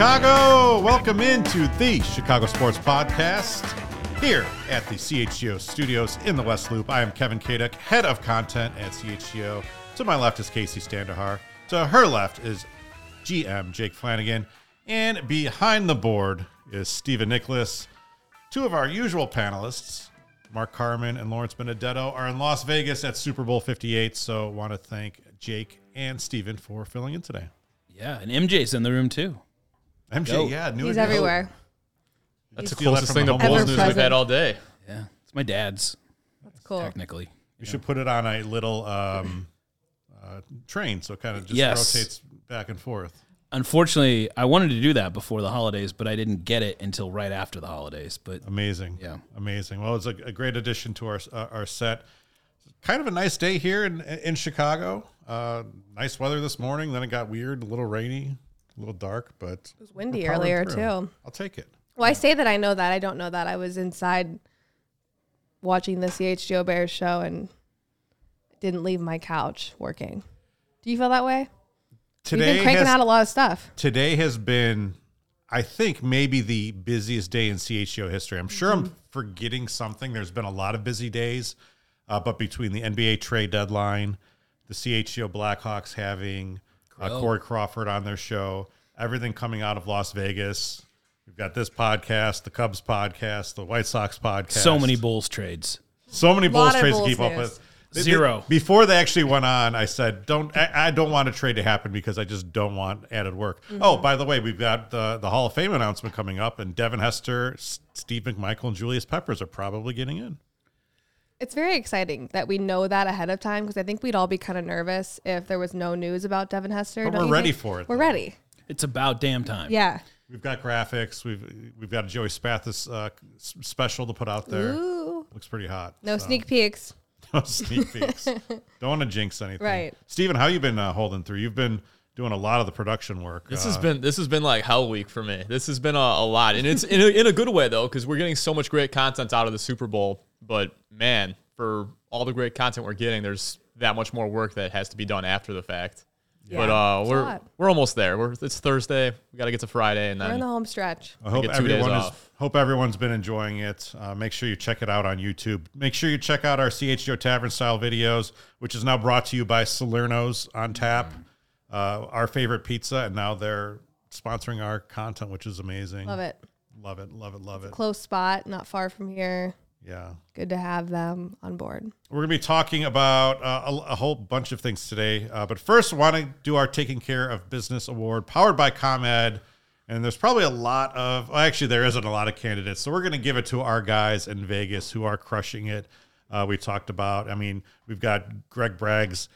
Chicago! Welcome into the Chicago Sports Podcast here at the CHGO studios in the West Loop. I am Kevin Kaduk, head of content at CHGO. To my left is Kacy Standohar. To her left is GM Jake Flannigan. And behind the board is Stephen Nicholas. Two of our usual panelists, Mark Carman and Lawrence Benedetto, are in Las Vegas at Super Bowl 58. So want to thank Jake and Stephen for filling in today. Yeah, and MJ's in the room too. MJ, Go. yeah, new He's addition. everywhere. That's the Steal that closest thing the to home Bulls news we've had all day. Yeah, it's my dad's That's cool. technically. You should put it on a little um, uh, train, so it kind of just Yes. rotates back and forth. Unfortunately, I wanted to do that before the holidays, but I didn't get it until right after the holidays. But Amazing, Yeah. amazing. Well, it's a, a great addition to our uh, our set. Kind of a nice day here in in Chicago. Uh, nice weather this morning. Then it got weird, a little rainy, a little dark, but it was windy earlier, too. I'll take it. Well, I say that I know that. I don't know that. I was inside watching the CHGO Bears show and didn't leave my couch working. Do you feel that way? You've Today been cranking has, out a lot of stuff. today has been, I think, maybe the busiest day in CHGO history. I'm sure Mm-hmm. I'm forgetting something. There's been a lot of busy days, uh, but between the NBA trade deadline, the CHGO Blackhawks having uh, Crow. Corey Crawford on their show, everything coming out of Las Vegas. We've got this podcast, the Cubs podcast, the White Sox podcast. so many Bulls trades. So many Bulls Lot of trades to Bulls keep up news. with. They- Zero. they- before they actually went on, I said, "Don't. I, I don't want a trade to happen because I just don't want added work." Mm-hmm. Oh, by the way, we've got the the Hall of Fame announcement coming up, and Devin Hester, S- Steve McMichael, and Julius Peppers are probably getting in. It's very exciting that we know that ahead of time because I think we'd all be kind of nervous if there was no news about Devin Hester. But we're ready think? for it, We're though. ready. It's about damn time. Yeah. We've got graphics. We've we've got a Joey Spathis uh, special to put out there. Ooh. Looks pretty hot. No So, sneak peeks. no sneak peeks. don't want to jinx anything. Right. Steven, how you been uh, holding through? You've been doing a lot of the production work. This uh, has been this has been like hell week for me. This has been a, a lot, and it's in a, in a good way though, because we're getting so much great content out of the Super Bowl. But man, for all the great content we're getting, there's that much more work that has to be done after the fact. But Yeah. uh, we're lot. we're almost there. We're it's Thursday. We got to get to Friday, and then We're in the then home stretch. I hope get two days everyone is off. hope everyone's been enjoying it. Uh, make sure you check it out on YouTube. Make sure you check out our CHGO Tavern style videos, which is now brought to you by Salerno's on tap, uh, our favorite pizza, and now they're sponsoring our content, which is amazing. Love it. love it, love it, love it. Close spot, not far from here. Yeah, Good to have them on board. we're gonna be talking about uh, a, a whole bunch of things today, uh, but first, want to do our taking care of business award powered by ComEd. And there's probably a lot of, well, actually, there isn't a lot of candidates. So we're going to give it to our guys in Vegas who are crushing it. Uh, we talked about, I mean, we've got Greg Braggs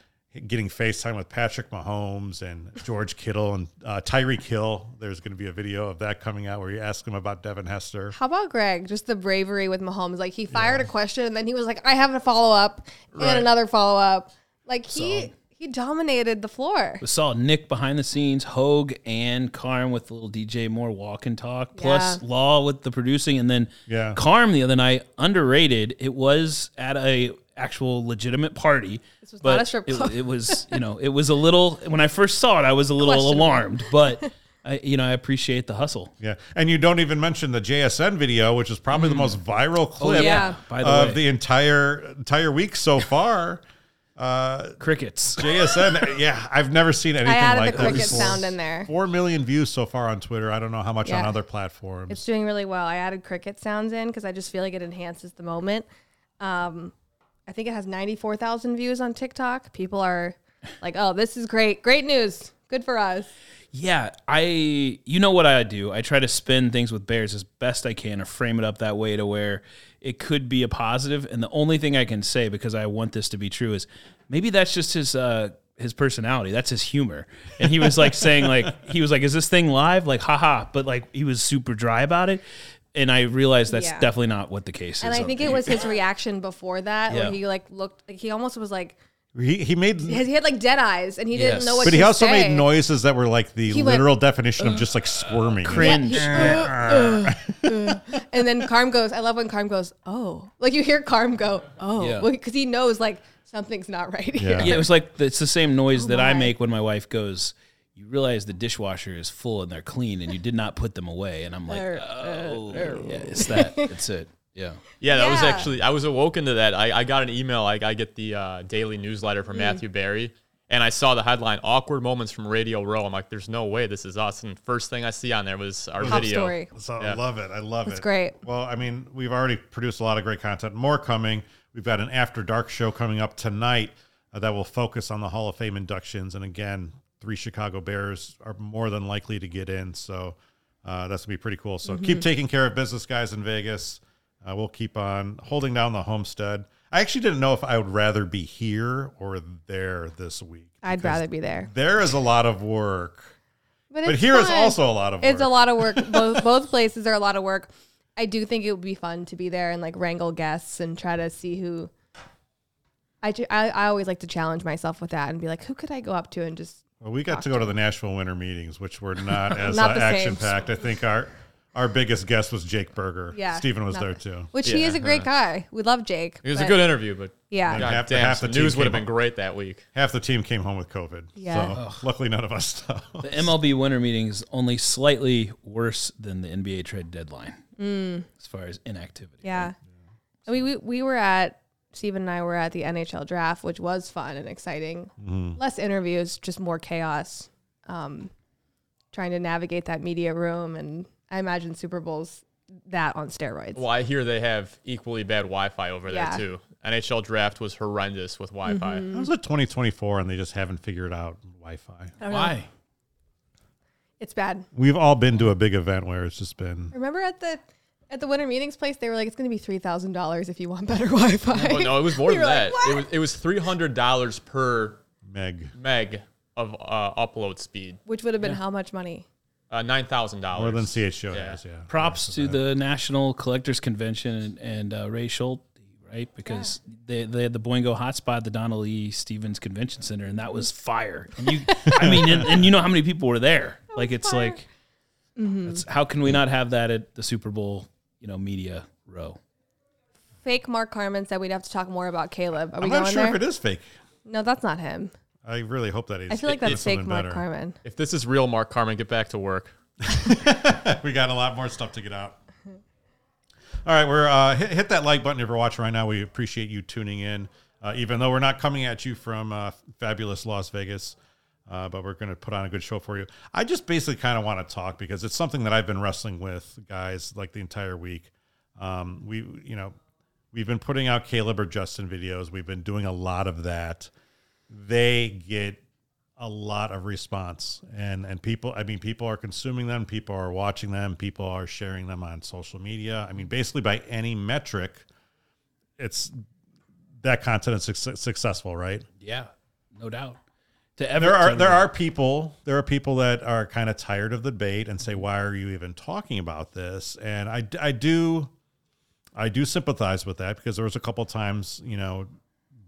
getting FaceTime with Patrick Mahomes and George Kittle and uh, Tyreek Hill. There's going to be a video of that coming out where you ask him about Devin Hester. How about Greg? Just the bravery with Mahomes. Like he fired a question and then he was like, I have a follow up Right. and another follow up. Like he he dominated the floor. We saw Nick behind the scenes, Hoge and Carm with the little DJ Moore walk and talk, plus Yeah. Law with the producing, and then Yeah. Carm the other night underrated. It was at a actual legitimate party. This was but not a strip it, club. it was you know it was a little when I first saw it I was a little alarmed, but I, you know I appreciate the hustle. Yeah. And you don't even mention the JSN video, which is probably the most viral clip oh, yeah. By the of way, the entire entire week so far. crickets. JSN, yeah, I've never seen anything I added like the cricket this. sound in there. Four million views so far on Twitter. I don't know how much on other platforms. It's doing really well. I added cricket sounds in because I just feel like it enhances the moment. Um, I think it has 94,000 views on TikTok. People are like, oh, this is great. Great news. Good for us. Yeah, I you know what I do. I try to spin things with bears as best I can or frame it up that way to where it could be a positive. And the only thing I can say because I want this to be true is maybe that's just his uh his personality. That's his humor. And he was like saying like he was like, Is this thing live? Like haha, but like he was super dry about it. And I realized that's Yeah. definitely not what the case is. And. I think it was his reaction before that Yeah. where he like looked like he almost was like He, he made, he had like dead eyes and he Yes. didn't know what to say. but to he also say. made noises that were like the He went, literal definition of just like squirming. cringe. And then Carm goes, I love when Carm goes, oh. Like you hear Carm go, oh. Yeah. Because he knows like something's not right here. Yeah. Yeah, it was like it's the same noise that I my. make when my wife goes, you realize the dishwasher is full and they're clean and you did not put them away. And I'm like, Er, oh, yeah, it's that. It's it. Yeah. Yeah, that was actually I was awoken to that. I, I got an email. Like I get the uh, daily newsletter from Matthew Barry, and I saw the headline "Awkward Moments from Radio Row." I'm like, "There's no way this is us." And first thing I see on there was our Top video. story. So I love it. I love That's it. It's great. Well, I mean, we've already produced a lot of great content. More coming. We've got an after dark show coming up tonight uh, that will focus on the Hall of Fame inductions. And again, three Chicago Bears are more than likely to get in. So uh, that's gonna be pretty cool. So keep taking care of business, guys, in Vegas. Uh, we'll keep on holding down the homestead. I actually didn't know if I would rather be here or there this week. I'd rather be there. There is a lot of work, But, but here is fun. also a lot of work. It's a lot of work. both both places are a lot of work. I do think it would be fun to be there and like wrangle guests and try to see who. I, I, I always like to challenge myself with that and be like, who could I go up to and just Well, we got to go to the Nashville winter meetings, which were not as Not uh, action packed. I think our our biggest guest was Jake Burger. yeah. Stephen was not there too. Which he is a great guy. We love Jake. It was a good interview, but Yeah. God half the- damn, half the some news would have been great that week. Half the team came home with COVID. Yeah. So luckily, none of us. So. The MLB winter meeting is only slightly worse than the NBA trade deadline as far as inactivity. Mm. Yeah. I mean, we, we were at, Steven and I were at the NHL draft, which was fun and exciting. Mm-hmm. Less interviews, just more chaos. Um, trying to navigate that media room. And I imagine Super Bowl's that on steroids. Well, I hear they have equally bad Wi-Fi over Yeah. there too. NHL draft was horrendous with Wi-Fi. Mm-hmm. How's it 2024 and they just haven't figured out Wi-Fi? I don't know. Why? It's bad. We've all been to a big event where it's just been. Remember at the at the winter meetings place, they were like, it's going to be three thousand dollars if you want better Wi-Fi. Oh no, it was more We than that. like, it was it was three hundred dollars per Meg, meg of uh, upload speed. Which would have been how much money? Uh, Nine thousand more than dollars. CHGO Yeah. has, yeah. Props to the National Collectors Convention and, and uh, Ray Schulte, right? Because they, they had the Boingo hotspot at the Donald E. Stephens Convention Center, and that was fire. And you, I mean, and, and you know how many people were there? Like, it's fire. like, it's, how can we not have that at the Super Bowl, you know, media row? Fake Mark Carman said we'd have to talk more about Caleb. Are we I'm going not sure there? if it is fake. No, that's not him. I really hope that is. I feel like that's fake Mark better. Carman. If this is real, Mark Carman, get back to work. we got a lot more stuff to get out. All right, we're uh, hit, hit that like button if you're watching right now. We appreciate you tuning in, uh, even though we're not coming at you from uh, fabulous Las Vegas, uh, but we're going to put on a good show for you. I just basically kind of want to talk because it's something that I've been wrestling with, guys, like the entire week. Um, we, you know, we've been putting out Caleb or Justin videos. We've been doing a lot of that. They get a lot of response and and people i mean people are consuming them people are watching them people are sharing them on social media i mean basically by any metric it's that content is suc- successful right Yeah, no doubt. To there are there are people there are people that are kind of tired of the debate and say why are you even talking about this? And i i do i do sympathize with that because there was a couple times you know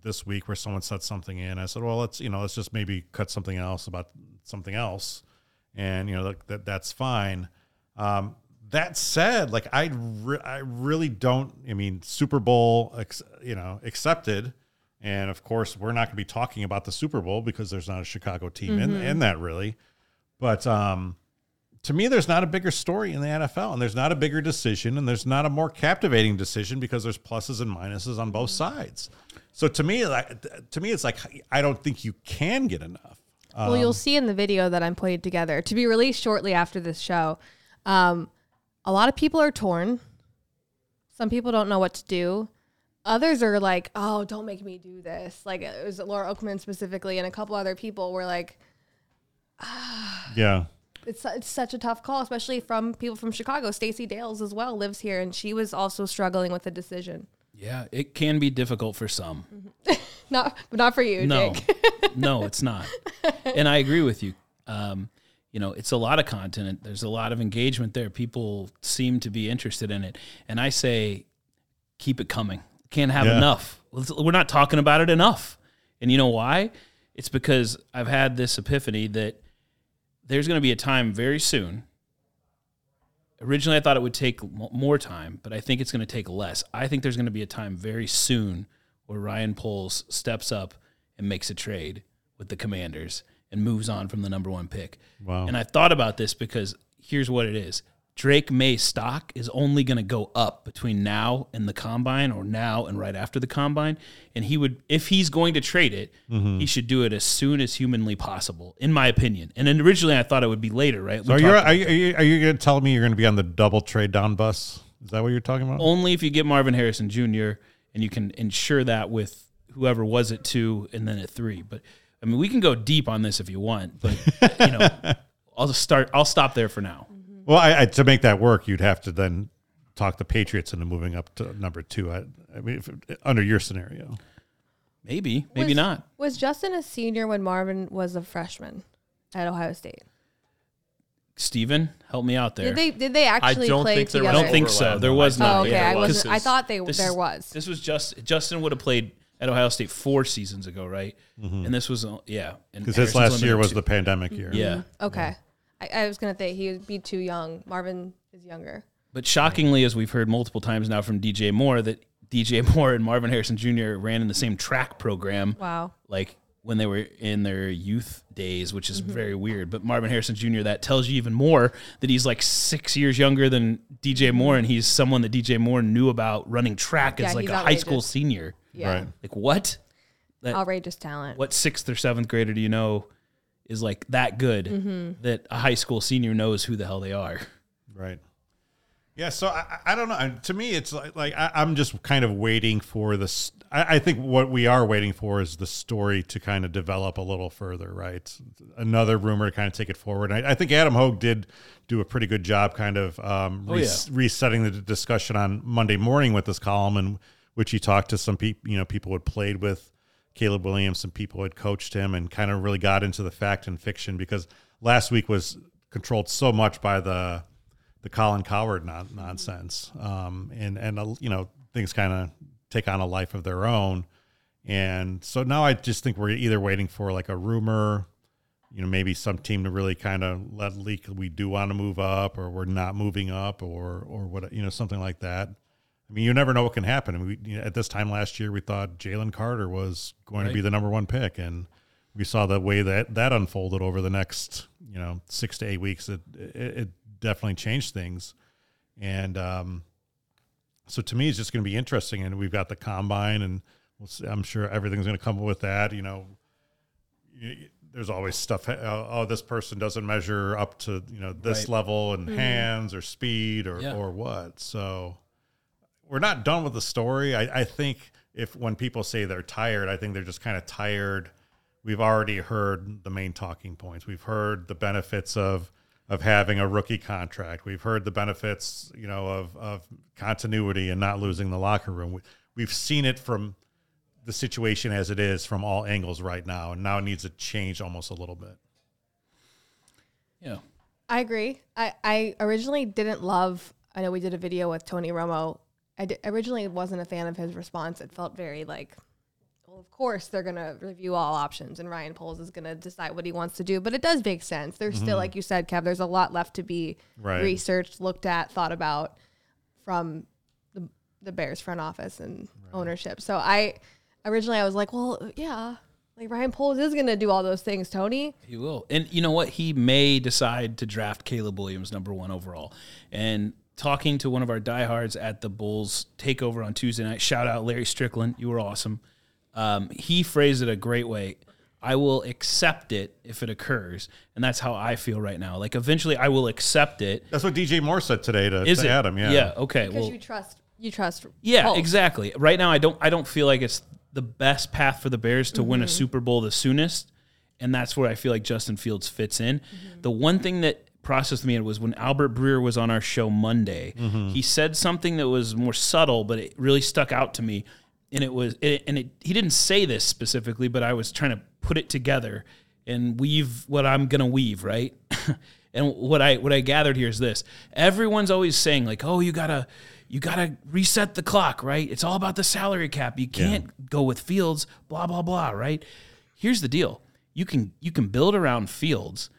this week where someone said something in. I said well let's you know let's just maybe cut something else about something else. And you know that, that that's fine. Um that said like i re- i really don't i mean super bowl ex- you know accepted and of course, we're not going to be talking about the Super Bowl because there's not a Chicago team in, in that really. But um, to me, there's not a bigger story in the NFL, and there's not a bigger decision, and there's not a more captivating decision because there's pluses and minuses on both sides. So to me, like to me, it's like I don't think you can get enough. well, you'll see in the video that I'm putting together to be released shortly after this show. Um, a lot of people are torn. Some people don't know what to do. Others are like, "Oh, don't make me do this." Like it was Laura Okmin specifically, and a couple other people were like, ah, Yeah, it's it's such a tough call, especially from people from Chicago. Stacey Dales as well lives here, and she was also struggling with the decision. yeah, it can be difficult for some. Not, but not for you, No, Jake. no, it's not. And I agree with you. Um, you know, it's a lot of content. There's a lot of engagement there. People seem to be interested in it. And I say, keep it coming. Can't have Yeah. enough. We're not talking about it enough. And you know why? It's because I've had this epiphany that there's going to be a time very soon. Originally, I thought it would take more time, but I think it's going to take less. I think there's going to be a time very soon where Ryan Poles steps up and makes a trade with the Commanders, and moves on from the number one pick. Wow. And I thought about this because here's what it is. Drake Maye stock is only going to go up between now and the combine or now and right after the combine. And he would, if he's going to trade it, Mm-hmm. he should do it as soon as humanly possible, in my opinion. And then originally I thought it would be later, right? So are you, are you, are you going to tell me you're going to be on the double trade down bus? Is that what you're talking about? only if you get Marvin Harrison Jr. and you can ensure that with whoever was at two and then at three. But I mean, we can go deep on this if you want, but you know, I'll just start. I'll stop there for now. Well, I, I, to make that work, you'd have to then talk the Patriots into moving up to number two. I, I mean, if, under your scenario, Maybe, maybe Was- not. Was Justin a senior when Marvin was a freshman at Ohio State? Steven, help me out there. Did they did they actually don't play think there I don't think so. There was Oh, okay. Yeah, I was. wasn't. I thought they this there is- was. This was just Justin would have played at Ohio State four seasons ago, right? And this was uh, yeah. and because his last year was two. the pandemic year. yeah. Okay. I, I was gonna say he would be too young. Marvin is younger. But shockingly, as we've heard multiple times now from DJ Moore, that DJ Moore and Marvin Harrison Jr. ran in the same track program. Wow. like when they were in their youth days, which is mm-hmm. very weird. But Marvin Harrison Jr. that tells you even more that he's like six years younger than DJ mm-hmm. Moore, and he's someone that DJ Moore knew about running track Yeah, as like he's a high school senior. Yeah. Right. Like what? That- Outrageous talent. What sixth or seventh grader do you know is like that good that a high school senior knows who the hell they are? Right. Yeah. So I, I I don't know. To me, it's like, like I, I'm just kind of waiting for this. I, I think what we are waiting for is the story to kind of develop a little further, right? Another rumor to kind of take it forward. I, I think Adam Hoge did do a pretty good job, kind of um, Oh, res- resetting the discussion on Monday morning with this column, in which he talked to some people, you know, people who had played with Caleb Williams, some people had coached him, and kind of really got into the fact and fiction because last week was controlled so much by the the Colin Cowherd non- nonsense, um, and and uh, you know things kind of take on a life of their own, and so now I just think we're either waiting for like a rumor, you know, maybe some team to really kind of let leak we do want to move up, or we're not moving up, or or what you know something like that. I mean, you never know what can happen. I mean, we, you know, at this time last year, we thought Jalen Carter was going to be the number one pick, and we saw the way that that unfolded over the next, you know, six to eight weeks. It it, it definitely changed things, and um, so to me, it's just going to be interesting. And we've got the combine, and we'll see, I'm sure everything's going to come with that. You know, you, there's always stuff. Uh, oh, this person doesn't measure up to you know this Right. level in hands or speed or Yeah. or what. So we're not done with the story. I, I think if when people say they're tired, I think they're just kind of tired. We've already heard the main talking points. We've heard the benefits of of having a rookie contract. We've heard the benefits, you know, of of continuity and not losing the locker room. We, we've seen it from the situation as it is from all angles right now, and now it needs to change almost a little bit. Yeah. I agree. I, I originally didn't love. I know we did a video with Tony Romo. I originally wasn't a fan of his response. It felt very like, well, of course they're gonna review all options, and Ryan Poles is gonna decide what he wants to do. But it does make sense. There's still, mm-hmm. like you said, Kev. There's a lot left to be Right. researched, looked at, thought about from the the Bears front office and ownership. So I originally I was like, well, yeah, like Ryan Poles is gonna do all those things, Tony. He will. And you know what? He may decide to draft Caleb Williams number one overall. And talking to one of our diehards at the Bulls takeover on Tuesday night, shout out Larry Strickland. You were awesome. Um, he phrased it a great way. I will accept it if it occurs. And that's how I feel right now. Like eventually I will accept it. That's what DJ Moore said today to, Is to it? Adam. Yeah. Yeah. Okay. Because Well, you trust you trust yeah, Poles. exactly. Right now, I don't. I don't feel like it's the best path for the Bears to win a Super Bowl the soonest, and that's where I feel like Justin Fields fits in. The one thing that processed me it was when Albert Breer was on our show Monday. Mm-hmm. He said something that was more subtle, but it really stuck out to me. And it was, it, and it, he didn't say this specifically, but I was trying to put it together and weave what I'm gonna weave, right? and what I what I gathered here is this: everyone's always saying like, "Oh, you gotta you gotta reset the clock, right? It's all about the salary cap. You can't go with Fields, blah blah blah, right?" Here's the deal: you can you can build around Fields.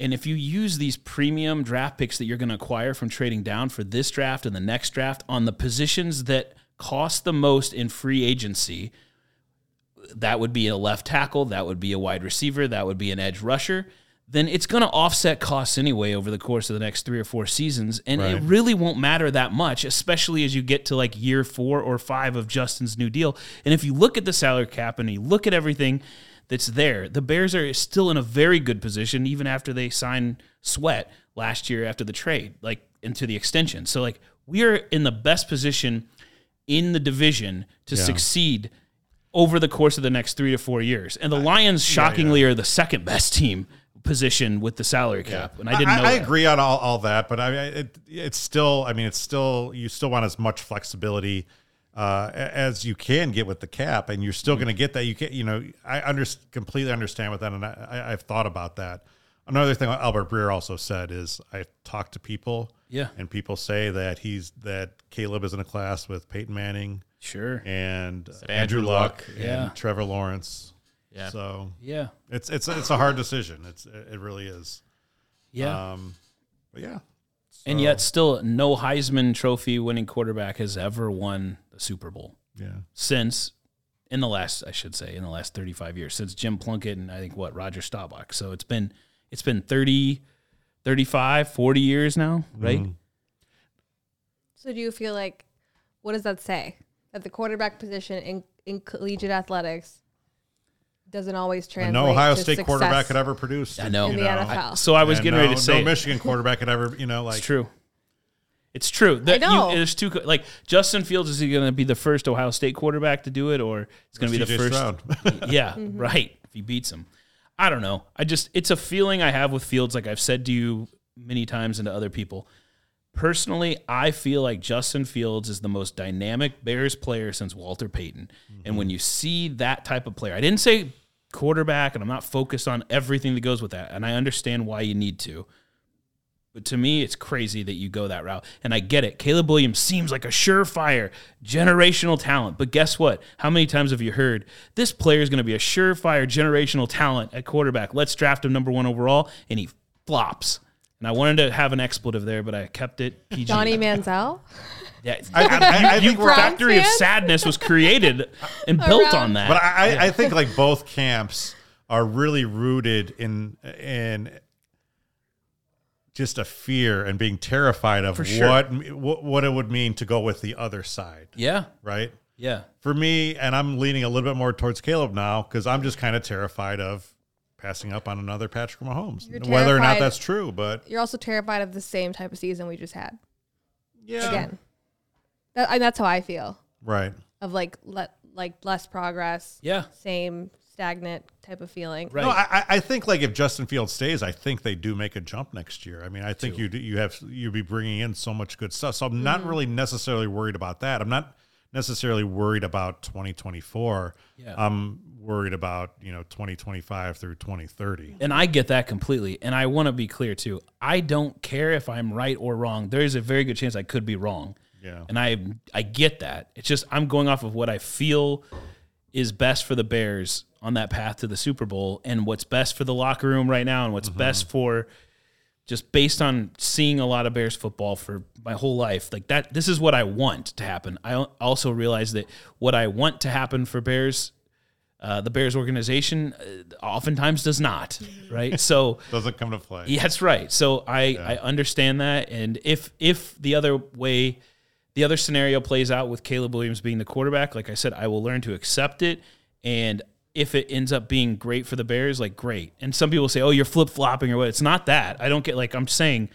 And if you use these premium draft picks that you're going to acquire from trading down for this draft and the next draft on the positions that cost the most in free agency, that would be a left tackle, that would be a wide receiver, that would be an edge rusher. Then it's going to offset costs anyway over the course of the next three or four seasons, and it really won't matter that much, especially as you get to like year four or five of Justin's new deal. And if you look at the salary cap and you look at everything that's there, the Bears are still in a very good position, even after they sign Sweat last year after the trade, like into the extension. So like we are in the best position in the division to succeed over the course of the next three to four years. And the Lions, shockingly, are the second best team position with the salary cap. And I didn't know. I, that. agree on all, all that, but I mean, it, it's still. I mean, it's still. You still want as much flexibility uh, as you can get with the cap, and you're still going to get that. You can, you know, I under, completely understand with that, and I, I've thought about that. Another thing Albert Breer also said is I talked to people, Yeah. and people say that he's that Caleb is in a class with Peyton Manning Sure. and Andrew Andrew Luck, and Yeah. Trevor Lawrence. Yeah. So Yeah. it's it's it's a hard decision. It's it really is. Yeah. Um, but yeah, and yet, still, no Heisman Trophy winning quarterback has ever won a Super Bowl yeah. since, in the last, I should say, in the last 35 years, since Jim Plunkett and I think what, Roger Staubach. So it's been, it's been 30, 35, 40 years now, right? Mm-hmm. So do you feel like what does that say? That the quarterback position in, in collegiate athletics doesn't always translate. no Ohio to State success. quarterback had ever produced. I know. In you the NFL. So I was And getting no, ready to say no it. Michigan quarterback had ever, you know, like It's true. It's true. That you- know. there's two. Like Justin Fields, is he going to be the first Ohio State quarterback to do it, or it's going to be the first? Stroud. yeah, mm-hmm. right. If he beats him, I don't know. I just it's a feeling I have with Fields. Like I've said to you many times and to other people. Personally, I feel like Justin Fields is the most dynamic Bears player since Walter Payton. And when you see that type of player, I didn't say quarterback, and I'm not focused on everything that goes with that. And I understand why you need to. But to me, it's crazy that you go that route. And I get it. Caleb Williams seems like a surefire generational talent. But guess what? How many times have you heard this player is going to be a surefire generational talent at quarterback? Let's draft him number one overall. And he flops. And I wanted to have an expletive there, but I kept it PG. Johnny Manziel. Yeah, I, I, I think we're, Browns Factory of? Sadness was created and built on that. but I, I I think like both camps are really rooted in in just a fear and being terrified of sure. what, what what it would mean to go with the other side, yeah, right? yeah. For me, and I'm leaning a little bit more towards Caleb now because I'm just kind of terrified of passing up on another Patrick Mahomes, whether or not that's true. But You're also terrified of the same type of season we just had yeah, again. That, and that's how I feel right. of like let like less progress, Yeah. same stagnant type of feeling. Right. No, I, I- I think like if Justin Fields stays, I think they do make a jump next year. I mean, I think you you have you'd be bringing in so much good stuff. So I'm not Mm-hmm. really necessarily worried about that. I'm not necessarily worried about 2024. Yeah. I'm worried about you know 2025 through 2030. And I get that completely. And I want to be clear too. I don't care if I'm right or wrong. There is a very good chance I could be wrong. Yeah. And I I get that. It's just I'm going off of what I feel is best for the Bears on that path to the Super Bowl and what's best for the locker room right now and what's best for just based on seeing a lot of Bears football for my whole life. Like that this is what I want to happen. I also realize that what I want to happen for Bears uh, the Bears organization uh, oftentimes does not, right? So Doesn't come to play. yeah, that's right. So I I understand that, and if if the other way, the other scenario plays out with Caleb Williams being the quarterback, like I said, I will learn to accept it, and if it ends up being great for the Bears, like great. And some people say, "Oh, you're flip flopping or what?" It's not that. I don't get like I'm saying.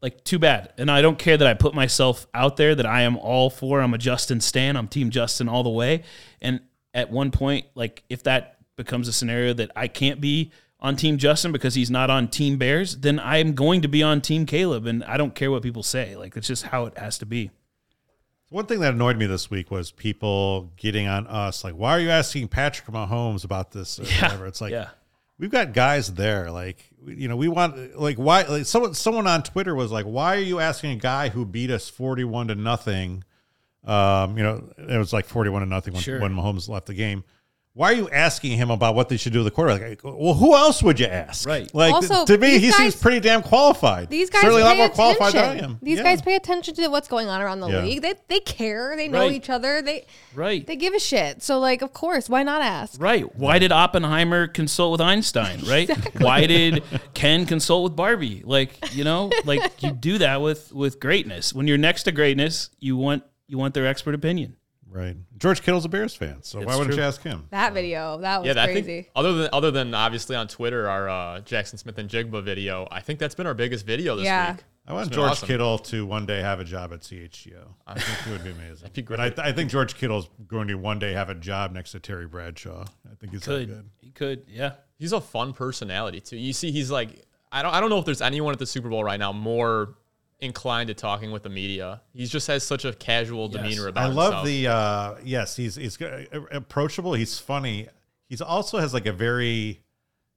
Like too bad, and I don't care that I put myself out there that I am all for. I'm a Justin Stan. I'm Team Justin all the way. And at one point, like if that becomes a scenario that I can't be on Team Justin because he's not on Team Bears, then I am going to be on Team Caleb, and I don't care what people say. Like it's just how it has to be. One thing that annoyed me this week was people getting on us like, "Why are you asking Patrick Mahomes about this?" Or whatever. It's like, yeah. we've got guys there. Like, you know, we want like why? Like someone someone on Twitter was like, "Why are you asking a guy who beat us forty-one to nothing?" Um, you know, it was like forty-one to nothing when, Sure. when Mahomes left the game. Why are you asking him about what they should do with the quarterback? Like, well, who else would you ask? Right. Like Also, to me, these he seems pretty damn qualified. These guys certainly a lot pay more attention. qualified than I am. These Yeah. guys pay attention to what's going on around the Yeah. league. They they care. They know Right. each other. They Right. they give a shit. So like, of course, why not ask? Right. Why did Oppenheimer consult with Einstein? Right. Why did Ken consult with Barbie? Like you know, like you do that with with greatness. When you're next to greatness, you want you want their expert opinion. Right. George Kittle's a Bears fan, so why wouldn't true. you ask him? That video that was Yeah, that, I crazy. think other than other than obviously on Twitter, our uh, Jaxon Smith-Njigba video, I think that's been our biggest video this Yeah. week. I want George awesome. Kittle to one day have a job at CHGO. I think it would be amazing. be But I, I think George Kittle's going to one day have a job next to Terry Bradshaw. I think he's Could good. he could yeah. He's a fun personality too. You see, he's like I don't I don't know if there's anyone at the Super Bowl right now more inclined to talking with the media. He just has such a casual Yes. demeanor about I love himself. the uh yes, he's he's approachable, he's funny. He's also has like a very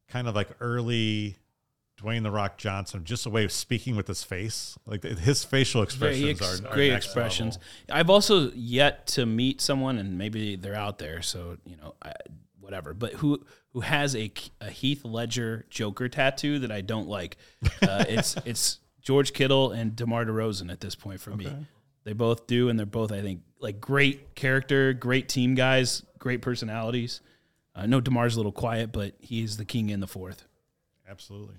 kind of like early Dwayne the Rock Johnson, just a way of speaking with his face. Like his facial Very expressions ex- are, are great next expressions. level. I've also yet to meet someone, and maybe they're out there, so you know, I, whatever. But who who has a, a Heath Ledger Joker tattoo that I don't like? Uh, it's it's George Kittle and Demar Derozan at this point for me. They both do, and they're both I think like great character, great team guys, great personalities. I know Demar's a little quiet, but he is the king in the fourth. Absolutely.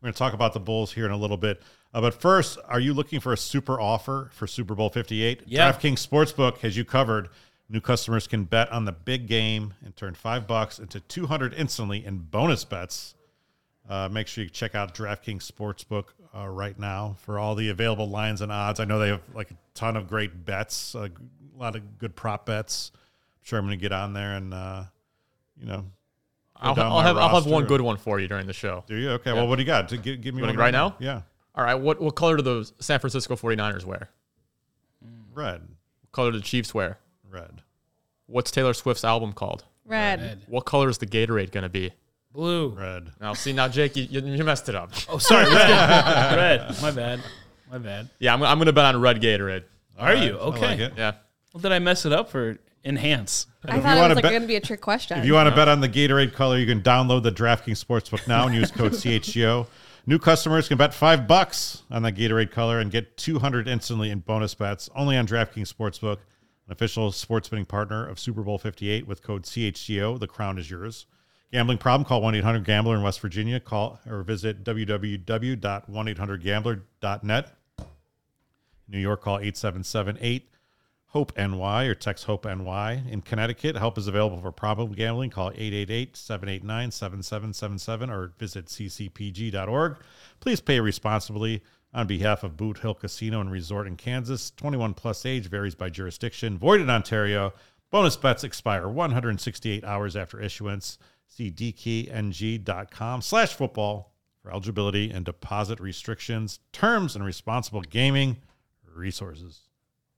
We're going to talk about the Bulls here in a little bit. Uh, but first, are you looking for a super offer for Super Bowl 58? Yeah. DraftKings Sportsbook has you covered. New customers can bet on the big game and turn five bucks into 200 instantly in bonus bets. Uh, make sure you check out DraftKings Sportsbook uh, right now for all the available lines and odds. I know they have like a ton of great bets, uh, a lot of good prop bets. I'm sure I'm going to get on there and, uh, you know, I'll, I'll have I'll have one good one for you during the show. Do you? Okay. Well, what do you got? To give, give me one want right now? Yeah. All right, what what color do the San Francisco 49ers wear? Red. What color do the Chiefs wear? Red. What's Taylor Swift's album called? Red. What color is the Gatorade going to be? Blue. Red. Now, see, now, Jake, you, you, you messed it up. Oh, sorry, red. red. My bad. My bad. Yeah, I'm, I'm going to bet on red Gatorade. Are All right, you I okay? like it. Yeah. Well, did I mess it up for enhance? I you thought it wanna was like bet- going to be a trick question. If you want to bet on the Gatorade color, you can download the DraftKings Sportsbook now and use code CHGO. New customers can bet five bucks on the Gatorade color and get 200 instantly in bonus bets only on DraftKings Sportsbook, an official sports betting partner of Super Bowl 58 with code CHGO. The crown is yours. Gambling problem? Call 1 800 Gambler in West Virginia. Call or visit www.1800Gambler.net. New York, call 8778 Hope NY or text Hope NY. In Connecticut, help is available for problem gambling. Call 888 789 7777 or visit ccpg.org. Please pay responsibly on behalf of Boot Hill Casino and Resort in Kansas. 21 plus age varies by jurisdiction. Void in Ontario. Bonus bets expire 168 hours after issuance. See dkng.com slash football for eligibility and deposit restrictions, terms, and responsible gaming resources.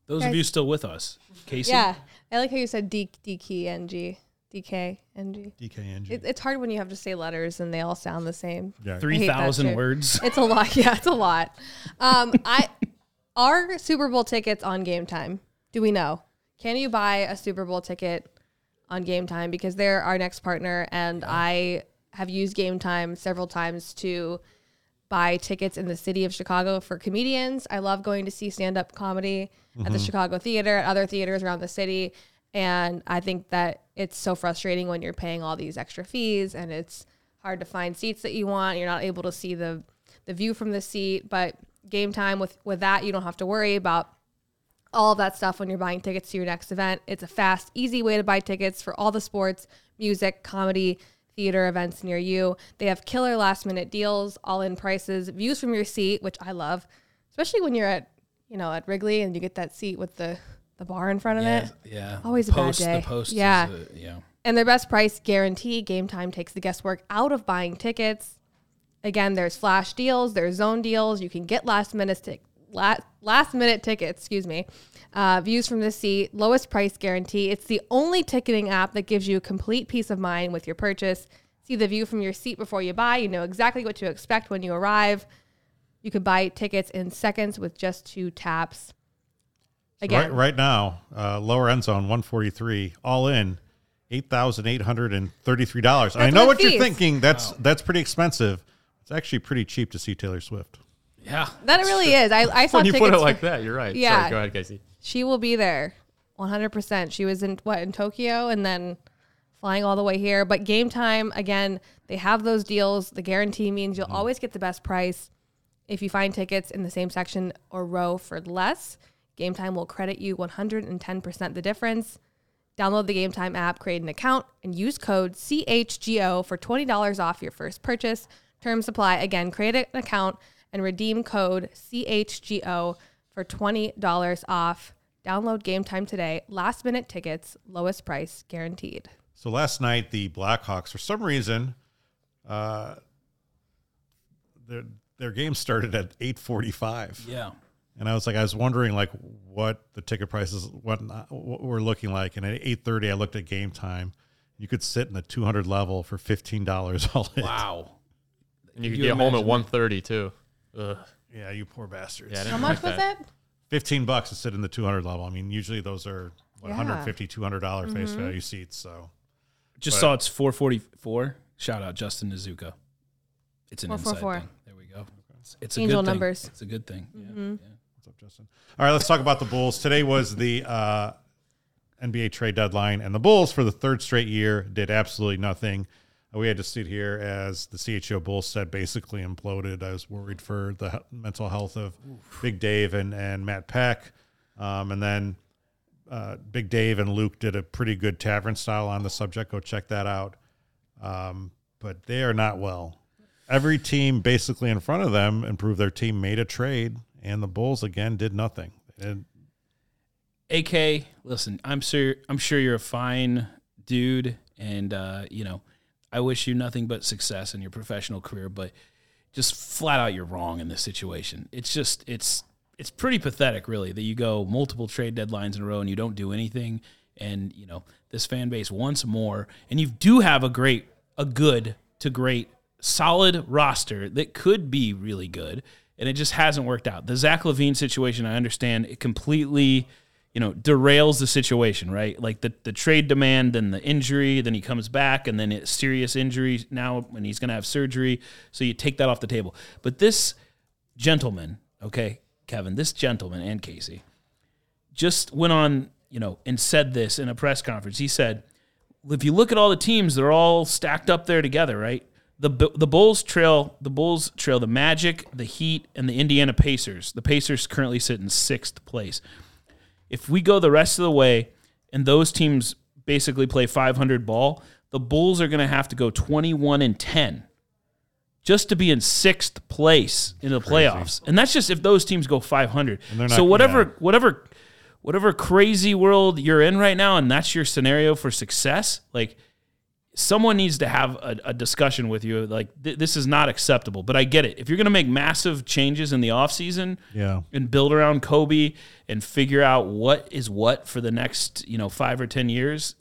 Those Guys- of you still with us, Casey. yeah, I like how you said D D K N G D K N G. DKNG. It, it's hard when you have to say letters and they all sound the same. yeah. Three hate that thousand shit. words. It's a lot. Yeah, it's a lot. Um, I are Super Bowl tickets on Game Time. Do we know? Can you buy a Super Bowl ticket on Game Time? Because they're our next partner, and I have used Game Time several times to buy tickets in the city of Chicago for comedians. I love going to see stand up comedy at the mm-hmm. Chicago Theater, at other theaters around the city. And I think that it's so frustrating when you're paying all these extra fees and it's hard to find seats that you want. You're not able to see the, the view from the seat. But game time with, with that, you don't have to worry about all of that stuff when you're buying tickets to your next event. It's a fast, easy way to buy tickets for all the sports, music, comedy, theater events near you. They have killer last minute deals, all in prices, views from your seat, which I love, especially when you're at, you know, at Wrigley and you get that seat with the, the bar in front of yeah, it. yeah. Always a bad post, day. The post. Yeah. Is a, yeah. And their best price guarantee, Game Time takes the guesswork out of buying tickets. Again, there's flash deals, there's zone deals. You can get last minute tic- last, last minute tickets, excuse me. Uh, views from the seat, lowest price guarantee. It's the only ticketing app that gives you complete peace of mind with your purchase. See the view from your seat before you buy. You know exactly what to expect when you arrive. You can buy tickets in seconds with just two taps. Again, Right, right now, uh, lower end zone 143, all in eight thousand eight hundred and thirty-three dollars. I know what you're thinking. That's that's pretty expensive. It's actually pretty cheap to see Taylor Swift. Yeah. That it really is. I, I saw When you put it for- like that, you're right. Yeah. Sorry, go ahead, Casey. She will be there 100%. She was in what in Tokyo and then flying all the way here. But game time, again, they have those deals. The guarantee means you'll mm-hmm. always get the best price. If you find tickets in the same section or row for less, game time will credit you 110% the difference. Download the Game Time app, create an account, and use code CHGO for $20 off your first purchase. Term supply. Again, create an account and redeem code CHGO for $20 off. Download Game Time today. Last minute tickets, lowest price guaranteed. So last night, the Blackhawks, for some reason, uh, their their game started at eight forty-five. Yeah. And I was like, I was wondering like what the ticket prices, what, what were looking like. And at eight thirty, I looked at game time. You could sit in the two hundred level for fifteen dollars all in. Wow. And you Could could you get home at imagine 1.30 too. Ugh. Yeah, you poor bastards. Yeah, I didn't How like much was that. it? fifteen bucks to sit in the two hundred level. I mean, usually those are what, Yeah. 150 200 dollar face value seats. So Just But- saw it's 444. Shout out Justin Nizuka. It's an inside 444. thing. There we go. It's, it's a Angel good thing. numbers. It's a good thing. Mm-hmm. yeah. what's up, Justin? All right, let's talk about the Bulls. Today was the uh, NBA trade deadline, and the Bulls for the third straight year did absolutely nothing. We had to sit here as the CHGO Bulls said basically imploded. I was worried for the he- mental health of Big Dave and, and Matt Peck. Um, and then uh, Big Dave and Luke did a pretty good tavern style on the subject. Go check that out. Um, but they are not well. Every team basically in front of them improved their team, made a trade, and the Bulls again did nothing. And AK, listen, I'm sure I'm sure you're a fine dude, and uh, you know, I wish you nothing but success in your professional career. But just flat out, you're wrong in this situation. It's just it's it's pretty pathetic, really, that you go multiple trade deadlines in a row and you don't do anything. And you know, this fan base wants more, and you do have a great, a good to great, solid roster that could be really good, and it just hasn't worked out. The Zach LaVine situation, I understand, it completely you know, derails the situation, right? Like the, the trade demand, then the injury, then he comes back, and then it's serious injury now when he's going to have surgery. So you take that off the table. But this gentleman, okay, Kevin, this gentleman and Casey just went on, you know, and said this in a press conference. He said, if you look at all the teams, they're all stacked up there together, right? The the Bulls trail the Bulls trail the Magic, the Heat, and the Indiana Pacers. The Pacers currently sit in sixth place if we go the rest of the way and those teams basically play 500 ball, the Bulls are going to have to go 21 and 10 just to be in sixth place in the playoffs. And that's just if those teams go 500. And they're so whatever, yeah. whatever, whatever crazy world you're in right now, and that's your scenario for success, like someone needs to have a, a discussion with you. Like th- this is not acceptable. But I get it. If you're going to make massive changes in the offseason, yeah, and build around Coby and figure out what is what for the next, you know, five or 10 years,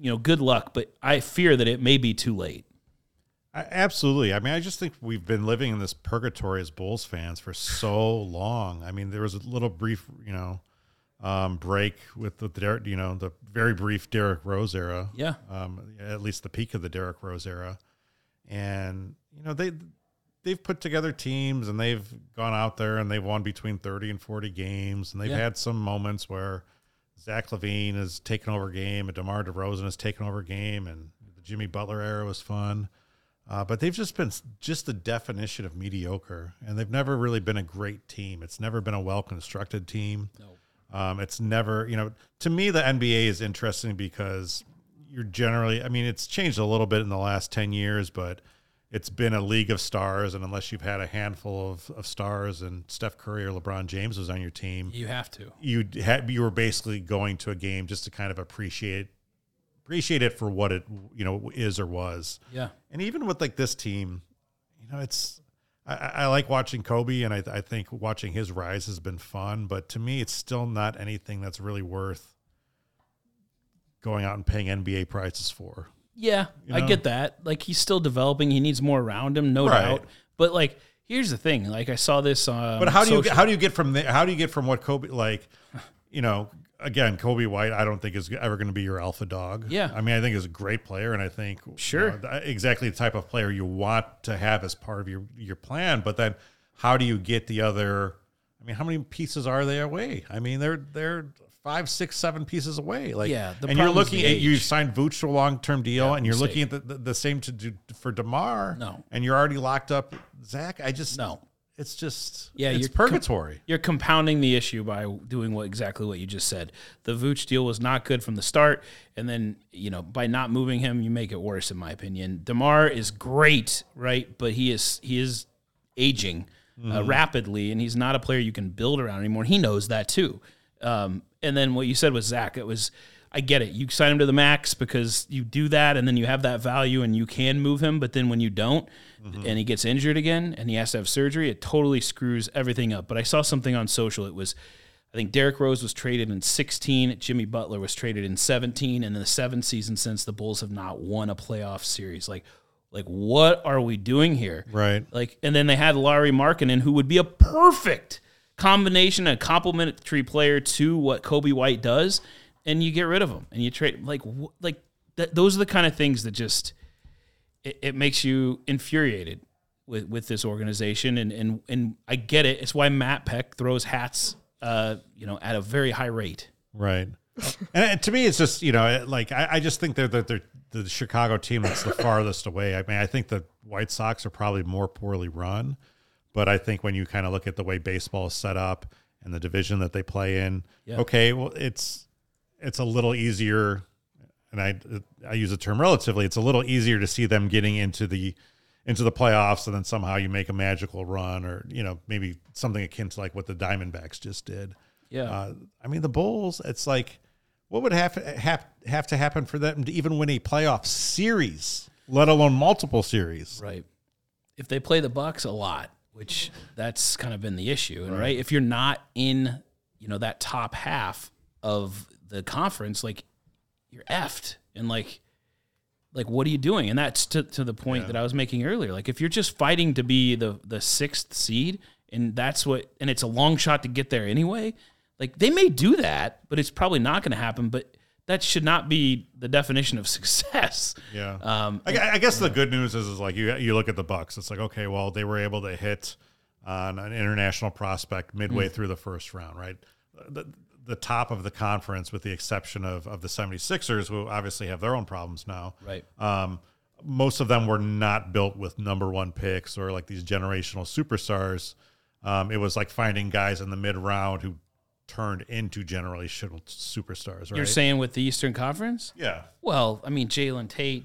you know, good luck. But I fear that it may be too late. I, absolutely. I mean, I just think we've been living in this purgatory as Bulls fans for so long. I mean, there was a little brief, you know, um, break with the you know, the very brief Derrick Rose era. Yeah. um, at least the peak of the Derrick Rose era, and you know they they've put together teams and they've gone out there and they've won between thirty and forty games, and they've Yeah. had some moments where Zach LaVine has taken over a game and DeMar DeRozan has taken over a game, and the Jimmy Butler era was fun. Uh, but they've just been just the definition of mediocre, and they've never really been a great team. It's never been a well constructed team. Um, it's never, you know, to me, the NBA is interesting because you're generally, I mean, it's changed a little bit in the last 10 years, but it's been a league of stars. And unless you've had a handful of, of stars and Steph Curry or LeBron James was on your team, You have to. you had, you were basically going to a game just to kind of appreciate, appreciate it for what it, you know, is or was. Yeah. And even with like this team, you know, it's I, I like watching Coby, and I, I think watching his rise has been fun. But to me, it's still not anything that's really worth going out and paying NBA prices for. Yeah. You I get that. Like he's still developing. He needs more around him, no Right. doubt. But like, here's the thing. Like I saw this. Um, But how do you social- get, how do you get from there? How do you get from what Coby like? You know, again, Coby White, I don't think is ever going to be your alpha dog. Yeah. I mean, I think is a great player, and I think Sure. you know, exactly the type of player you want to have as part of your your plan. But then, how do you get the other? I mean, how many pieces are they away? I mean, they're they're five, six, seven pieces away. Like, Yeah, and you're looking at you signed Vooch to a long term deal, Yeah, and you're mistake. looking at the, the, the same to do for Demar. No. and you're already locked up, Zach. I just No. It's just Yeah, it's you're com- purgatory. You're compounding the issue by doing what exactly what you just said. The Vooch deal was not good from the start, and then you know by not moving him, you make it worse, in my opinion. DeMar is great, right? But he is he is aging uh, rapidly, and he's not a player you can build around anymore. He knows that too. Um, and then what you said was Zach. It was I get it. You sign him to the max because you do that, and then you have that value, and you can move him. But then when you don't, mm-hmm. and he gets injured again, and he has to have surgery, it totally screws everything up. But I saw something on social. It was, I think Derrick Rose was traded in 16. Jimmy Butler was traded in 17, and in the seven seasons since, the Bulls have not won a playoff series. Like, like what are we doing here? Right. Like, and then they had Lauri Markkanen, who would be a perfect combination, a complementary player to what Coby White does, and you get rid of them and you trade like wh- like th- those are the kind of things that just it, it makes you infuriated with with this organization, and and and I get it. It's why Matt Peck throws hats, uh, you know, at a very high rate. Right. and to me, it's just you know, like I, I just think they're, they're, they're the Chicago team that's the farthest away. I mean, I think the White Sox are probably more poorly run, but I think when you kind of look at the way baseball is set up and the division that they play in, Yeah. okay, well, it's it's a little easier, and I I use the term relatively. It's a little easier to see them getting into the into the playoffs, and then somehow you make a magical run, or you know, maybe something akin to like what the Diamondbacks just did. Yeah. Uh, I mean, the Bulls, it's like, what would have, have, have to happen for them to even win a playoff series, let alone multiple series? Right. If they play the Bucks a lot, which that's kind of been the issue, and right, if you're not in, you know, that top half of the conference, like you're effed, and like, like what are you doing? And that's to, to the point that I was making earlier. Like if you're just fighting to be the the sixth seed, and that's what, and it's a long shot to get there anyway. Like they may do that, but it's probably not going to happen. But that should not be the definition of success. Yeah. Um, I, I guess the good news is, is like you you look at the Bucks. It's like okay, well they were able to hit on an international prospect midway through the first round, right? The, the top of the conference, with the exception of of the 76ers, who obviously have their own problems now. Right. Um, most of them were not built with number one picks or like these generational superstars. Um, it was like finding guys in the mid round who turned into generational superstars. Right? You're saying with the Eastern Conference? yeah, Well, I mean Jalen Tate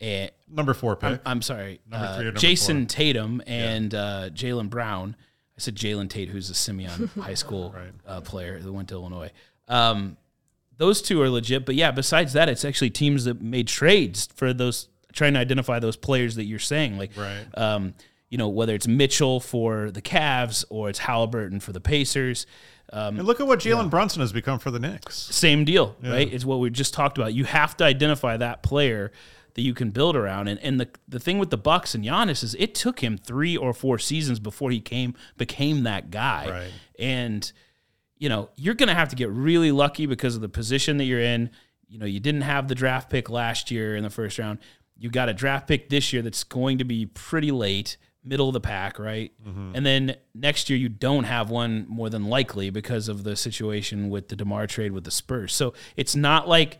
and number four pick. I'm, I'm sorry, Number uh, three or number Jason four? Tatum and uh, Jaylen Brown. I said Jalen Tate, who's a Simeon High School Right. uh, player that went to Illinois. Um, those two are legit, but yeah. Besides that, it's actually teams that made trades for those, trying to identify those players that you're saying, like, Right. um, you know, whether it's Mitchell for the Cavs or it's Halliburton for the Pacers. Um, and look at what Jalen Brunson has become for the Knicks. same deal, right? It's what we just talked about. You have to identify that player that you can build around. And and the the thing with the Bucks and Giannis is it took him three or four seasons before he came became that guy. Right. And you know, you're gonna have to get really lucky because of the position that you're in. You know, you didn't have the draft pick last year in the first round. You got a draft pick this year that's going to be pretty late, middle of the pack, right? Mm-hmm. And then next year you don't have one more than likely because of the situation with the DeMar trade with the Spurs. So it's not like,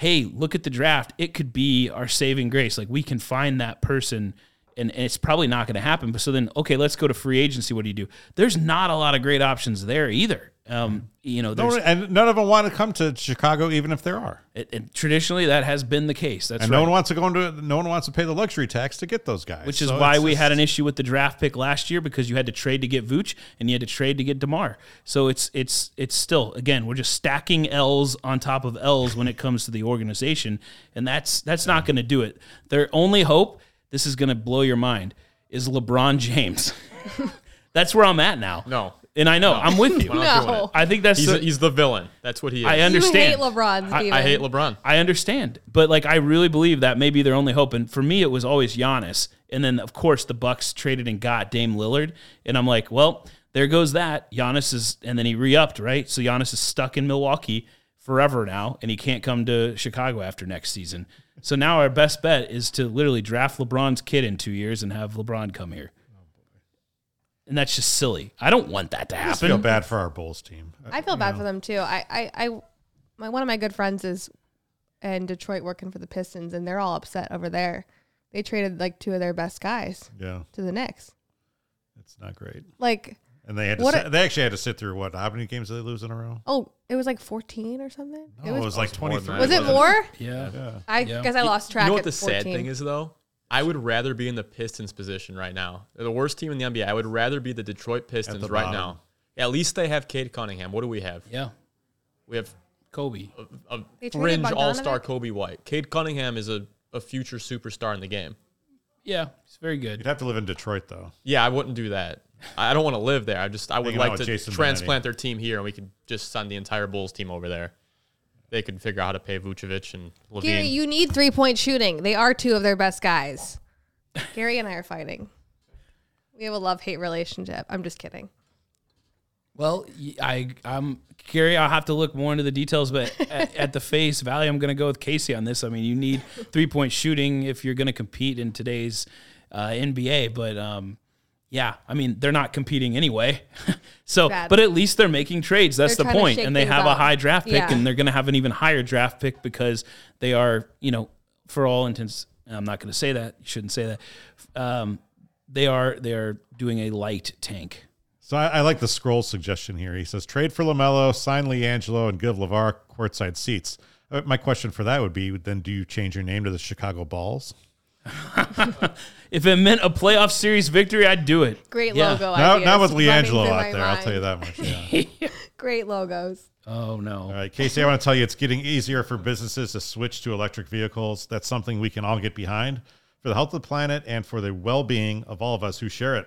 hey, look at the draft. It could be our saving grace. Like we can find that person and, and it's probably not going to happen. But so then, okay, let's go to free agency. What do you do? There's not a lot of great options there either. Um, you know, No, and none of them want to come to Chicago, even if there are. it, it- traditionally that has been the case. That's And right. no one wants to go into. No one wants to pay the luxury tax to get those guys. Which is So why we just- had an issue with the draft pick last year because you had to trade to get Vooch and you had to trade to get DeMar. So it's it's it's still again we're just stacking L's on top of L's when it comes to the organization, and that's that's not going to do it. Their only hope, this is going to blow your mind, is LeBron James. that's where I'm at now. No. And I know I'm with you. We're not doing No. I think that's He's, the, he's the villain. That's what he is. I You understand. hate LeBron, I, I hate LeBron. I understand, but like I really believe that may be their only hope. And for me, it was always Giannis. And then of course the Bucks traded and got Dame Lillard, and I'm like, well, there goes that. Giannis is, and then he re upped, right? So Giannis is stuck in Milwaukee forever now, and he can't come to Chicago after next season. So now our best bet is to literally draft LeBron's kid in two years and have LeBron come here. And that's just silly. I don't want that to happen. I feel bad for our Bulls team. I feel bad for them too. I, I, I, my one of my good friends is in Detroit working for the Pistons, and they're all upset over there. They traded like two of their best guys Yeah, to the Knicks. it's not great. Like, And they had to What sit, a- they actually had to sit through what? How many games did they lose in a row? oh, it was like fourteen or something. No, it was, like more than 23. Was it more? Yeah. Yeah. I Yeah. guess I lost track. You know at what the 14. sad thing is, though? I would rather be in the Pistons position right now. They're the worst team in the NBA. I would rather be the Detroit Pistons right bottom. now. At least they have Cade Cunningham. What do we have? Yeah. We have Coby. a, a fringe all star Coby White. Cade Cunningham is a, a future superstar in the game. Yeah. It's very good. You'd have to live in Detroit though. Yeah, I wouldn't do that. I I don't want to live there. I just I would Hanging like to Jason transplant their team here, and we could just send the entire Bulls team over there. They could figure out how to pay Vucevic and LaVine. Gary, you need three point shooting. They are two of their best guys. Gary and I are fighting. We have a love hate relationship. I'm just kidding. Well, I I'm Gary. I'll have to look more into the details, but at, at the face value, I'm going to go with Kacy on this. I mean, you need three point shooting if you're going to compete in today's uh, NBA. But um, yeah, I mean, they're not competing anyway. so, Bad. but at least they're making trades. That's They're the point. And they things have a high draft pick, Yeah. and they're going to have an even higher draft pick because they are, you know, for all intents. I'm not going to say that. You shouldn't say that. Um, they are they are doing a light tank. So I, I like the scroll suggestion here. He says trade for LaMelo, sign LiAngelo, and give LaVar courtside seats. Uh, my question for that would be: Then do you change your name to the Chicago Balls? If it meant a playoff series victory, I'd do it. Great Yeah. logo Not, ideas. not with running LiAngelo through out my there. I'll mind. tell you that much. Yeah. Great logos. Oh no. All right, Kacy, I want to tell you it's getting easier for businesses to switch to electric vehicles. That's something we can all get behind for the health of the planet and for the well-being of all of us who share it.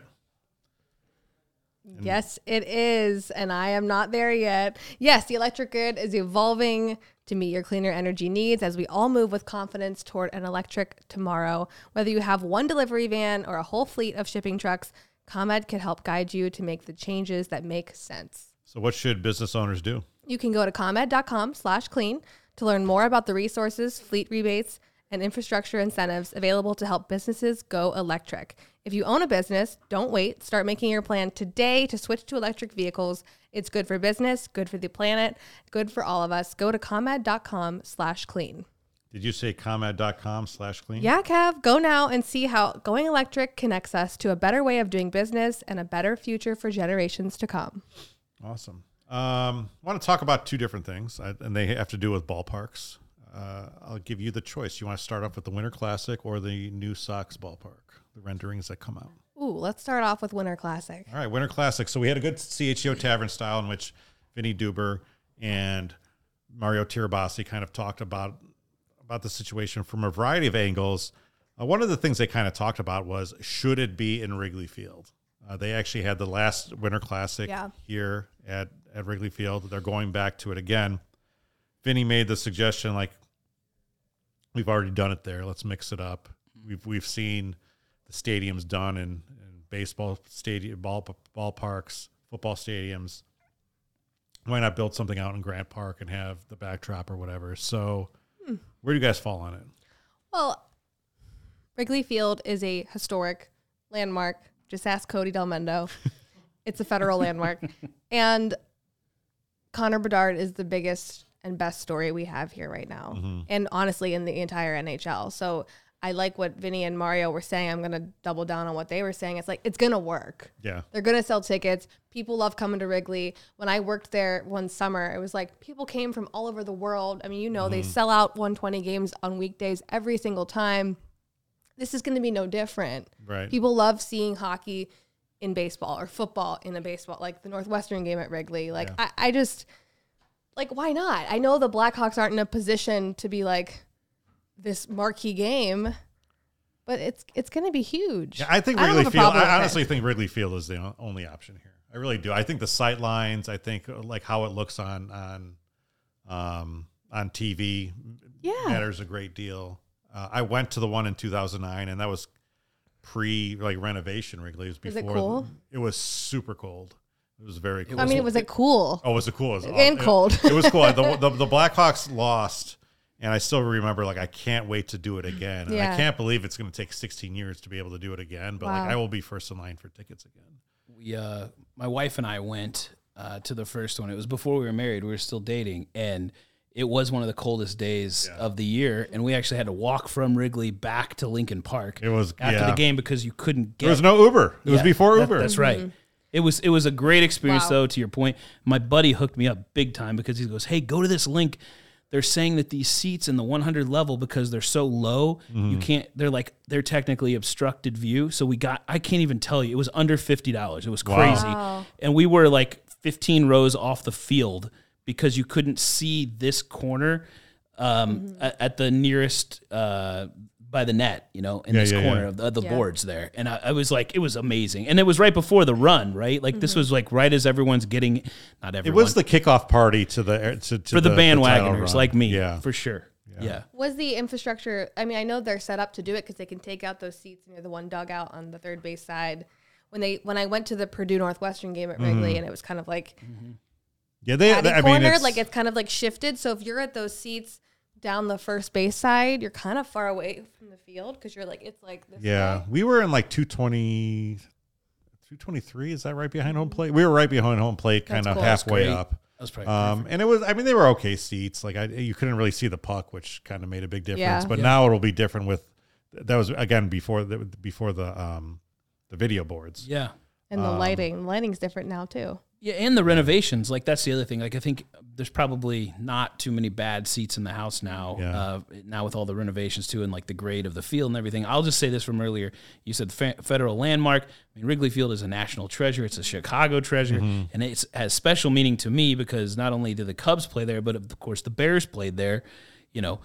Yes, it is. And I am not there yet. Yes, the electric grid is evolving to meet your cleaner energy needs as we all move with confidence toward an electric tomorrow. Whether you have one delivery van or a whole fleet of shipping trucks, ComEd can help guide you to make the changes that make sense. So, what should business owners do? You can go to comed.com slash clean to learn more about the resources, fleet rebates, and infrastructure incentives available to help businesses go electric. If you own a business, don't wait. Start making your plan today to switch to electric vehicles. It's good for business, good for the planet, good for all of us. Go to comed.com slash clean. Did you say comed.com slash clean? Yeah, Kev, go now and see how going electric connects us to a better way of doing business and a better future for generations to come. Awesome. Um, I want to talk about two different things, and they have to do with ballparks. Uh, I'll give you the choice. You want to start off with the Winter Classic or the new Sox ballpark, the renderings that come out. Ooh, let's start off with Winter Classic. All right, Winter Classic. So we had a good CHO Tavern style in which Vinny Duber and Mario Tirabassi kind of talked about about the situation from a variety of angles. Uh, one of the things they kind of talked about was should it be in Wrigley Field? Uh, they actually had the last Winter Classic Yeah. here at at Wrigley Field. They're going back to it again. Vinny made the suggestion like we've already done it there. Let's mix it up. Mm-hmm. We've we've seen the stadiums done in, in baseball stadium, ball ballparks, football stadiums. Why not build something out in Grant Park and have the backdrop or whatever? So, hmm. where do you guys fall on it? Well, Wrigley Field is a historic landmark. Just ask Cody Delmendo. it's a federal landmark. And Connor Bedard is the biggest and best story we have here right now. Mm-hmm. And honestly, in the entire NHL. So I like what Vinny and Mario were saying. I'm going to double down on what they were saying. It's like, it's going to work. Yeah, They're going to sell tickets. People love coming to Wrigley. When I worked there one summer, it was like people came from all over the world. I mean, you know, they mm-hmm. sell out 120 games on weekdays every single time. This is going to be no different. right. People love seeing hockey in baseball or football in a baseball, like the Northwestern game at Wrigley. Like, Yeah. I, I just, like, why not? I know the Blackhawks aren't in a position to be like this marquee game, but it's it's going to be huge. Yeah, I think don't Wrigley Field. I it. honestly think Wrigley Field is the only option here. I really do. I think the sight lines. I think uh, like how it looks on on um, on TV Yeah. matters a great deal. Uh, I went to the one in 2009, and that was pre like renovation. Wrigley it was Was it before. cool? It was super cold. It was very cool. I mean, it was it cool? Oh, was it cool? It was And it- cold. It, was cool. The, the, the Blackhawks lost, and I still remember, like, I can't wait to do it again. And I can't believe it's going to take 16 years to be able to do it again. But, like, I will be first in line for tickets again. we uh my wife and I went uh to the first one. It was before we were married. We were still dating and it was one of the coldest days of the year and we actually had to walk from Wrigley back to Lincoln Park. It was- after yeah. the game because you couldn't get There was no Uber. It was Yeah, before that- Uber. that's right. It was it was a great experience Wow. though. To your point, my buddy hooked me up big time because he goes, "Hey, go to this link. They're saying that these seats in the 100 level because they're so low, Mm-hmm. you can't. They're like they're technically obstructed view. So we got. I can't even tell you. It was under fifty dollars. It was crazy, Wow. and we were like 15 rows off the field because you couldn't see this corner um, at, at the nearest uh, by the net, you know, in Yeah, this yeah, corner yeah. of the, the Yeah. boards there. And I, I was like, it was amazing. And it was right before the run, right? Like Mm-hmm. this was like right as everyone's getting, not everyone. It was the kickoff party to the to, to for the, title bandwagoners run. like me, Yeah. for sure. Yeah. Was the infrastructure? I mean, I know they're set up to do it because they can take out those seats near the one dugout on the third base side. When they when I went to the Purdue Northwestern game at Wrigley, and it was kind of like Yeah, they. patty I mean, it's, like it's kind of like shifted. So if you're at those seats down the first base side, you're kind of far away from the field because you're like it's like this yeah, way. we were in like 220, 223. Is that right behind home plate? We were right behind home plate, kind of cool. halfway up. That was probably Um, and it was, I mean, they were okay seats. Like I, you couldn't really see the puck, which kind of made a big difference. Yeah. But Yeah. now it'll be different with. That was again before the before the um the video boards. Yeah. and Um, the lighting, the lighting's different now too. Yeah, and the renovations, like that's the other thing. Like I think there's probably not too many bad seats in the house now. Yeah. Uh, now with all the renovations too, and like the grade of the field and everything. I'll just say this from earlier. You said fe- federal landmark. I mean, Wrigley Field is a national treasure. It's a Chicago treasure, and it has special meaning to me because not only did the Cubs play there, but of course the Bears played there. You know.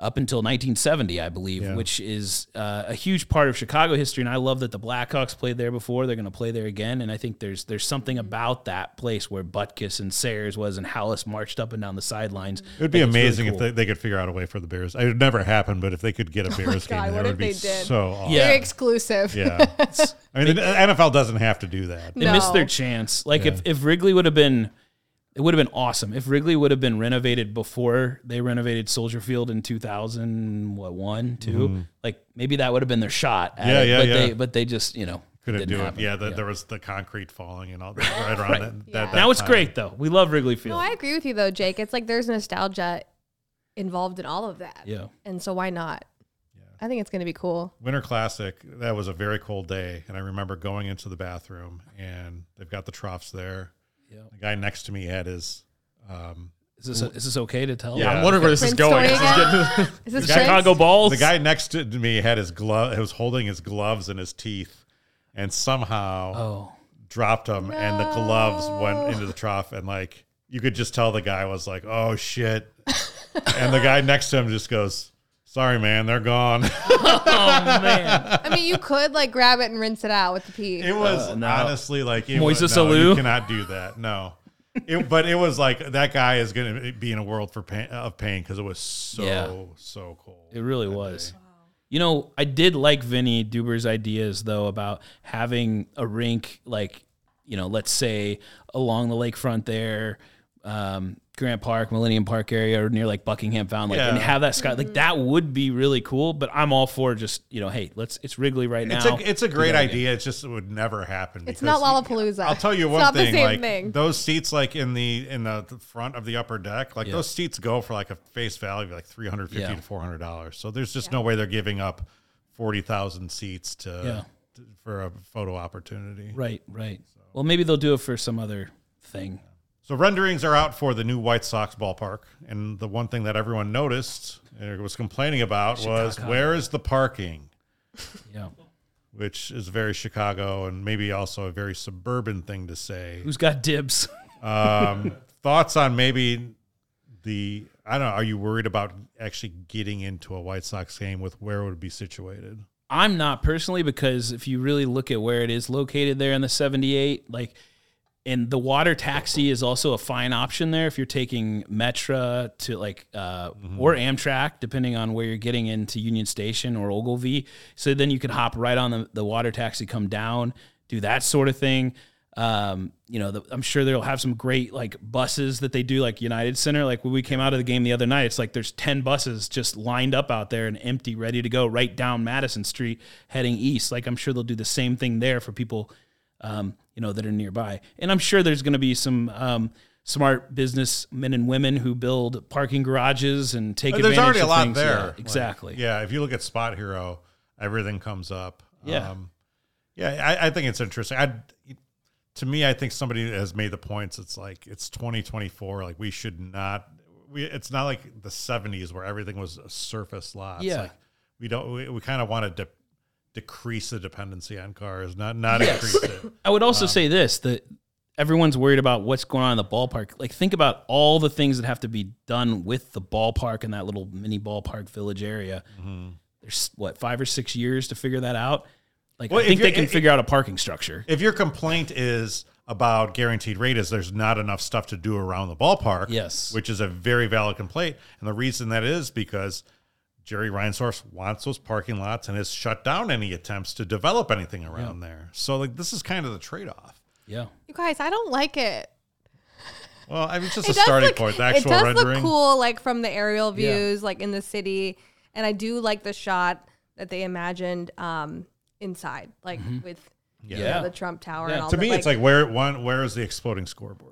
Up until 1970, I believe, Yeah. which is uh, a huge part of Chicago history, and I love that the Blackhawks played there before. They're going to play there again, and I think there's there's something about that place where Butkus and Sayers was, and Halas marched up and down the sidelines. It would be I think it's really amazing if they, they could figure out a way for the Bears. It would never happen, but if they could get a Bears God, game, what that would be they did? so awesome. Yeah. Very exclusive. Yeah. I mean, the NFL doesn't have to do that. They missed their chance. Like if, if Wrigley would have been, it would have been awesome. If Wrigley would have been renovated before they renovated Soldier Field in 2000, what one, 2 mm-hmm. like maybe that would have been their shot. At. Yeah, it, yeah, but yeah. they but they just you know Couldn't didn't do happen. it. Yeah, the, there was the concrete falling and all that right around Right. that, Yeah. that, that now it's time. great though. We love Wrigley Field. No, I agree with you though, Jake. It's like there's nostalgia involved in all of that. yeah. And so why not? I think it's going to be cool. Winter Classic, that was a very cold day. And I remember going into the bathroom and they've got the troughs there. Yeah. The guy next to me had his. Um, Is this is this okay to tell? Yeah, Yeah. I'm wondering where this is going. story This is getting- Is this Chicago Prince? balls. the guy next to me had his glove, He was holding his gloves in his teeth and somehow Oh. dropped them and the gloves went into the trough and like you could just tell the guy was like oh shit and the guy next to him just goes sorry man they're gone Oh man. I mean, you could like grab it and rinse it out with the pee. it was Uh, no. honestly like it Moises was, no, Alou? you cannot do that no it, but it was like that guy is gonna be in a world for pain, of pain because it was so Yeah. so cold It really was. You know, I did like Vinny Duber's ideas though about having a rink like, you know, let's say along the lakefront there, um, Grant Park, Millennium Park area, or near like Buckingham Fountain, like, and have that sky like mm-hmm. that would be really cool. But I'm all for just you know, hey, let's it's Wrigley right it's now. a it's a great that again. idea. It's just it would never happen. It's not Lollapalooza. I'll tell you It's one not the thing. same like thing. those seats, like in the in the, the front of the upper deck, like Yeah. those seats go for like a face value of like three hundred fifty Yeah. to four hundred dollars. So there's just no way they're giving up forty thousand seats to, Yeah. to- for a photo opportunity. Right, right. Well, maybe they'll do it for some other thing. So renderings are out for the new White Sox ballpark, and the one thing that everyone noticed and was complaining about was where is the parking, Yeah. which is very Chicago and maybe also a very suburban thing to say. Who's got dibs? Um, thoughts on maybe the I don't know. Are you worried about actually getting into a White Sox game with where it would be situated? I'm not personally because if you really look at where it is located there in the 78, like, and the water taxi is also a fine option there if you're taking Metra to like, uh, or Amtrak, depending on where you're getting into Union Station or Ogilvie. So then you could hop right on the, the water taxi, come down, do that sort of thing. Um, you know, the, I'm sure they'll have some great like buses that they do like United Center. Like when we came out of the game the other night, it's like there's 10 buses just lined up out there and empty, ready to go right down Madison Street heading east. Like I'm sure they'll do the same thing there for people, um, you know, that are nearby. And I'm sure there's going to be some, um, smart businessmen and women who build parking garages and take There's advantage already a of lot things. there. Yeah, Like, exactly. yeah, if you look at SpotHero, everything comes up. Yeah. Um, yeah, I, I think it's interesting. I, to me, I think somebody has made the points. It's like it's 2024. Like we should not. We it's not like the 70s where everything was a surface lots. Yeah. Like we don't. We, we kind of want to de- decrease the dependency on cars, not not increase it. I would Um, also say this that everyone's worried about what's going on in the ballpark. Like think about all the things that have to be done with the ballpark and that little mini ballpark village area. Mm-hmm. There's what five or six years to figure that out. Like Well, I if think they can if- figure out a parking structure. If your complaint is about guaranteed rate is there's not enough stuff to do around the ballpark, Yes. which is a very valid complaint, and the reason that is because Jerry Reinsdorf wants those parking lots and has shut down any attempts to develop anything around there. So like this is kind of the trade off. Yeah. You guys, I don't like it. Well, I mean, it's just a It does starting look- point. The it actual does rendering. look cool, like from the aerial Yeah. views, like in the city, and I do like the shot that they imagined um, inside, like with you know, Yeah. the Trump Tower. Yeah. and all To the, me, it's like where one where is the exploding scoreboard?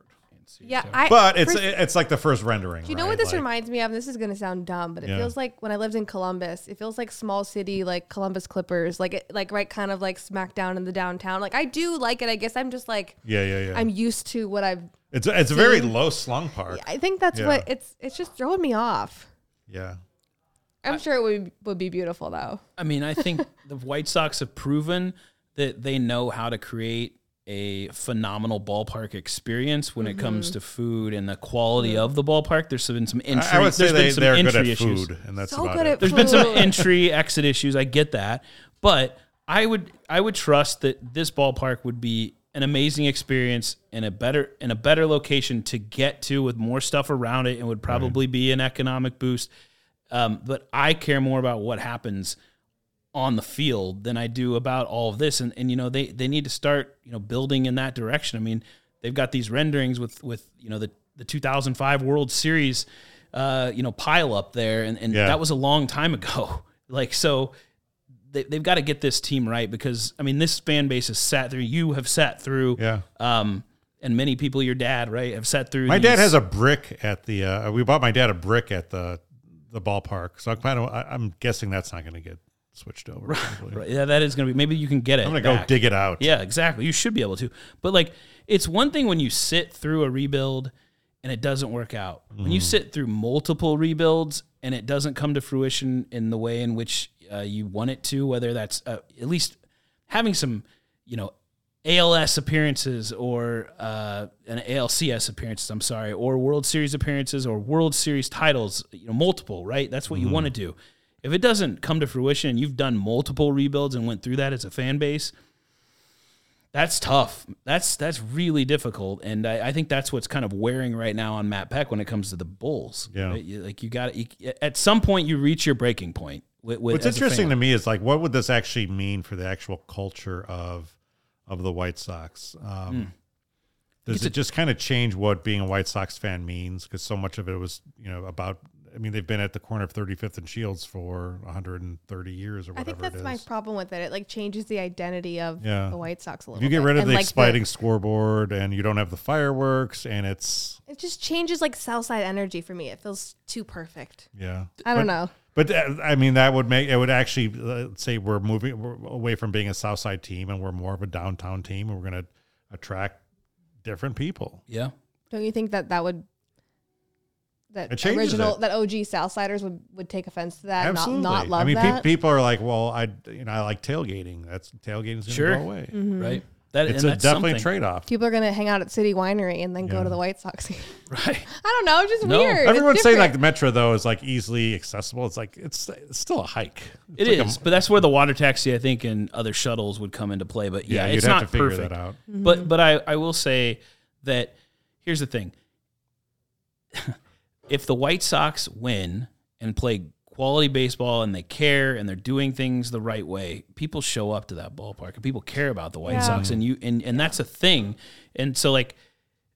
Yeah. I, But it's for- it's like the first rendering. Do you know right? what this Like, reminds me of? This is going to sound dumb, but it Yeah. feels like when I lived in Columbus, it feels like small city, like Columbus Clippers, like it, like right kind of like smack down in the downtown. Like I do like it. I guess I'm just like Yeah, yeah, yeah. I'm used to what I've. it's it's a very low slung park. I think that's Yeah. what it's. It's just throwing me off. Yeah. I'm sure it would would be beautiful though. I mean, I think the White Sox have proven that they know how to create a phenomenal ballpark experience when it comes to food and the quality of the ballpark. There's been some entry. I, I would say there's been they, some they're good entry at issues. food, and that's So about good it. at There's been some entry exit issues. I get that, but I would I would trust that this ballpark would be an amazing experience in a better in a better location to get to with more stuff around it, and would probably be an economic boost. Um, but I care more about what happens on the field than I do about all of this. And and you know they they need to start you know building in that direction. I mean they've got these renderings with with you know the the 2005 World Series uh, you know pile up there, and and Yeah. that was a long time ago. Like so. They, they've got to get this team right because I mean this fan base has sat through. You have sat through, Yeah. um, and many people, your dad, right, have sat through. My dad has a brick at the. Uh, we bought my dad a brick at the the ballpark, so I'm kind of. I'm guessing that's not going to get switched over. Right, yeah, that is going to be. Maybe you can get it. I'm going to go dig it out. Yeah, exactly. You should be able to. But like, it's one thing when you sit through a rebuild and it doesn't work out. When you sit through multiple rebuilds and it doesn't come to fruition in the way in which uh, you want it to, whether that's uh, at least having some, you know, ALS appearances or uh, an ALCS appearances, I'm sorry, or World Series appearances or World Series titles, you know, multiple, right? That's what you want to do. If it doesn't come to fruition and you've done multiple rebuilds and went through that as a fan base, that's tough. That's that's really difficult, and I, I think that's what's kind of wearing right now on Matt Peck when it comes to the Bulls. Yeah. right? You- like you got you, at some point you reach your breaking point. With, with What's interesting to me is like, what would this actually mean for the actual culture of of the White Sox? Um, Does It's it a- just kind of change what being a White Sox fan means? Because so much of it was, you know, about. I mean, they've been at the corner of 35th and Shields for 130 years or whatever. I whatever think that's it my problem with it. It like changes the identity of Yeah. the White Sox a If little. you get bit. rid of And, the like, exciting scoreboard and you don't have the fireworks and it's it just changes like Southside energy for me. It feels too perfect. yeah. I don't But- know. But uh, I mean, that would make it would actually uh, say we're moving we're away from being a South Side team and we're more of a downtown team, and we're going to attract different people. yeah. Don't you think that that would that It original it. that OG Southsiders would would take offense to that? Absolutely. Not not love I mean, pe- people are like, well, I you know I like tailgating. That's tailgating's going to Sure. go away. Mm-hmm. Right. That It's a that's definitely a trade off. People are gonna hang out at City Winery and then Yeah. go to the White Sox. game. Right. I don't know. It's just No. weird. It's Everyone's saying like the metro though is like easily accessible. It's like it's, it's still a hike. It It's is, a- but that's where the water taxi, I think, and other shuttles would come into play. But yeah, yeah, you'd it's have not to figure perfect. that out. But but I, I will say that here's the thing. if the White Sox win and play quality baseball and they care and they're doing things the right way, people show up to that ballpark and people care about the White Yeah. Sox and you and, and that's a thing. And so like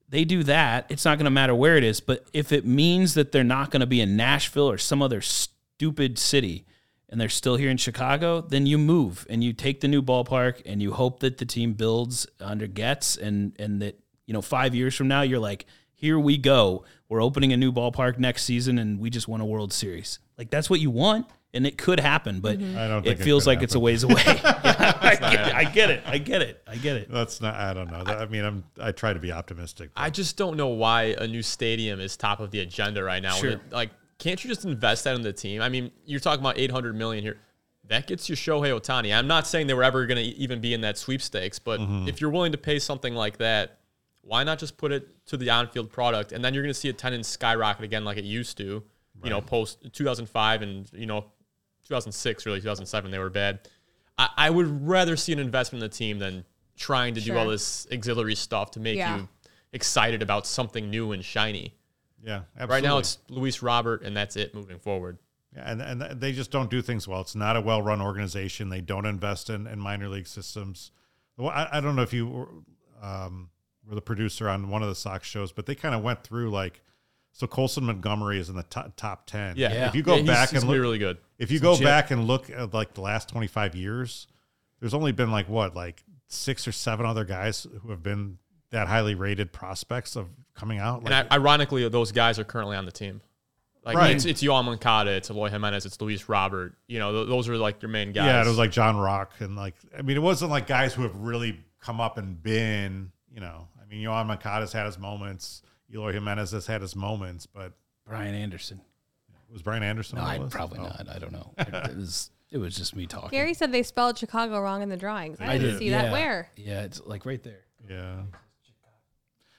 they do that, it's not going to matter where it is, but if it means that they're not going to be in Nashville or some other stupid city and they're still here in Chicago, then you move and you take the new ballpark and you hope that the team builds under Getz and and that you know 5 years from now you're like here we go. We're opening a new ballpark next season and we just won a World Series. Like that's what you want and it could happen, but I don't it think it feels could like it's a ways away. Yeah, I, get it, I get it. I get it. I get it. That's not. I don't know. That- I mean, I'm. I try to be optimistic. I just don't know why a new stadium is top of the agenda right now. Sure. it- like, can't you just invest that in the team? I mean, you're talking about 800 million here. That gets you Shohei Ohtani. I'm not saying they were ever going to even be in that sweepstakes, but Mm-hmm. if you're willing to pay something like that, why not just put it to the on-field product, and then you're going to see attendance skyrocket again like it used to. You know, post 2005 and you know 2006, really 2007, they were bad. I, I would rather see an investment in the team than trying to do all this auxiliary stuff to make Yeah. you excited about something new and shiny. yeah. Absolutely. Right now, it's Luis Robert, and that's it moving forward. Yeah, and and they just don't do things well. It's not a well run organization. They don't invest in, in minor league systems. Well, I, I don't know if you um, were the producer on one of the Sox shows, but they kind of went through like so Colson Montgomery is in the top, top ten. Yeah, Yeah. If you go Yeah, back he's and gonna look, really good. if you go Legit. back and look at like the last twenty five years, there's only been like what like six or seven other guys who have been that highly rated prospects of coming out. Like, And ironically, those guys are currently on the team. Like Right. it's it's Yoan Moncada, it's Eloy Jimenez, it's Luis Robert. You know, th- those are like your main guys. Yeah, it was like John Rock and like I mean, it wasn't like guys who have really come up and been, you know. I mean, Yoan Moncada's had his moments. Eloy Jimenez has had his moments, but Brian Anderson. was Brian Anderson? No, I probably Oh. not. I don't know. It, it was it was just me talking. Gary said they spelled Chicago wrong in the drawings. I, I didn't did. see yeah. that. Where? Yeah, it's like right there. Yeah.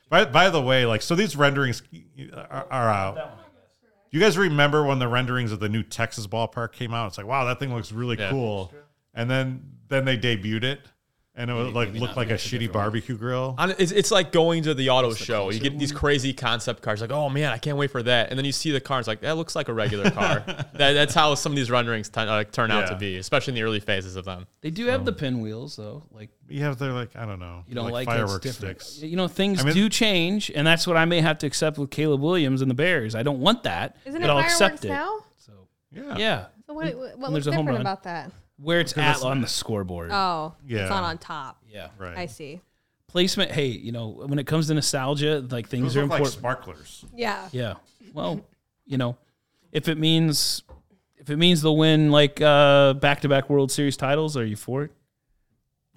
By by the way, like so, these renderings are, are out. You guys remember when the renderings of the new Texas ballpark came out? It's like, wow, that thing looks really Yeah. cool. And then then they debuted it, and it would like maybe look like a Maybe it's a shitty different one. barbecue grill. It's, it's like going to the auto show. You closer get these crazy concept cars, like, oh man, I can't wait for that. And then you see the car, it's like, that looks like a regular car. that, that's how some of these renderings t- uh, turn out to be, especially in the early phases of them. They do have the pinwheels though. Like You have they're like I don't know, you don't like, it, it's fireworks sticks. You know, things I mean- do change, and that's what I may have to accept with Caleb Williams and the Bears. I don't want that, Isn't but it I'll fireworks accept it. now? So Yeah, yeah, So what, what And looks there's a home different about that? Where it's at on the scoreboard. Oh, Yeah. it's not on top. yeah, right. I see. placement. Hey, you know, when it comes to nostalgia, like things Those are look like important. sparklers. Yeah. Yeah. Well, you know, if it means if it means they'll win like uh back to back World Series titles, are you for it?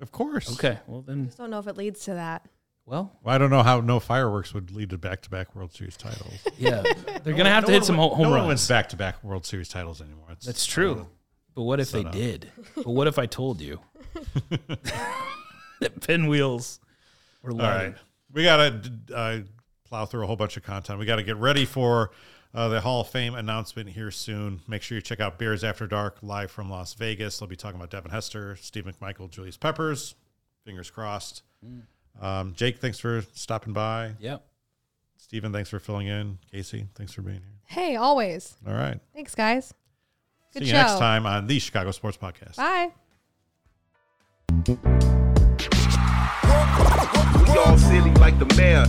Of course. Okay. Well then Just don't know if it leads to that. well, Well, I don't know how no fireworks would lead to back-to-back World Series titles. yeah. They're gonna have No to hit some win- ho- home no one runs. wins back-to-back World Series titles anymore. It's, That's true. But what if they up. did? But what if I told you that pinwheels were All loaded? right, we gotta uh, plow through a whole bunch of content. We got to get ready for uh, the Hall of Fame announcement here soon. Make sure you check out Bears After Dark live from Las Vegas. They'll be talking about Devin Hester, Steve McMichael, Julius Peppers. Fingers crossed. Um, Jake, thanks for stopping by. Yep. Stephen, thanks for filling in. Kacy, thanks for being here. Hey, always. All right. Thanks, guys. Good See you show. next time on the Chicago Sports Podcast. Bye. We all silly like the mayor.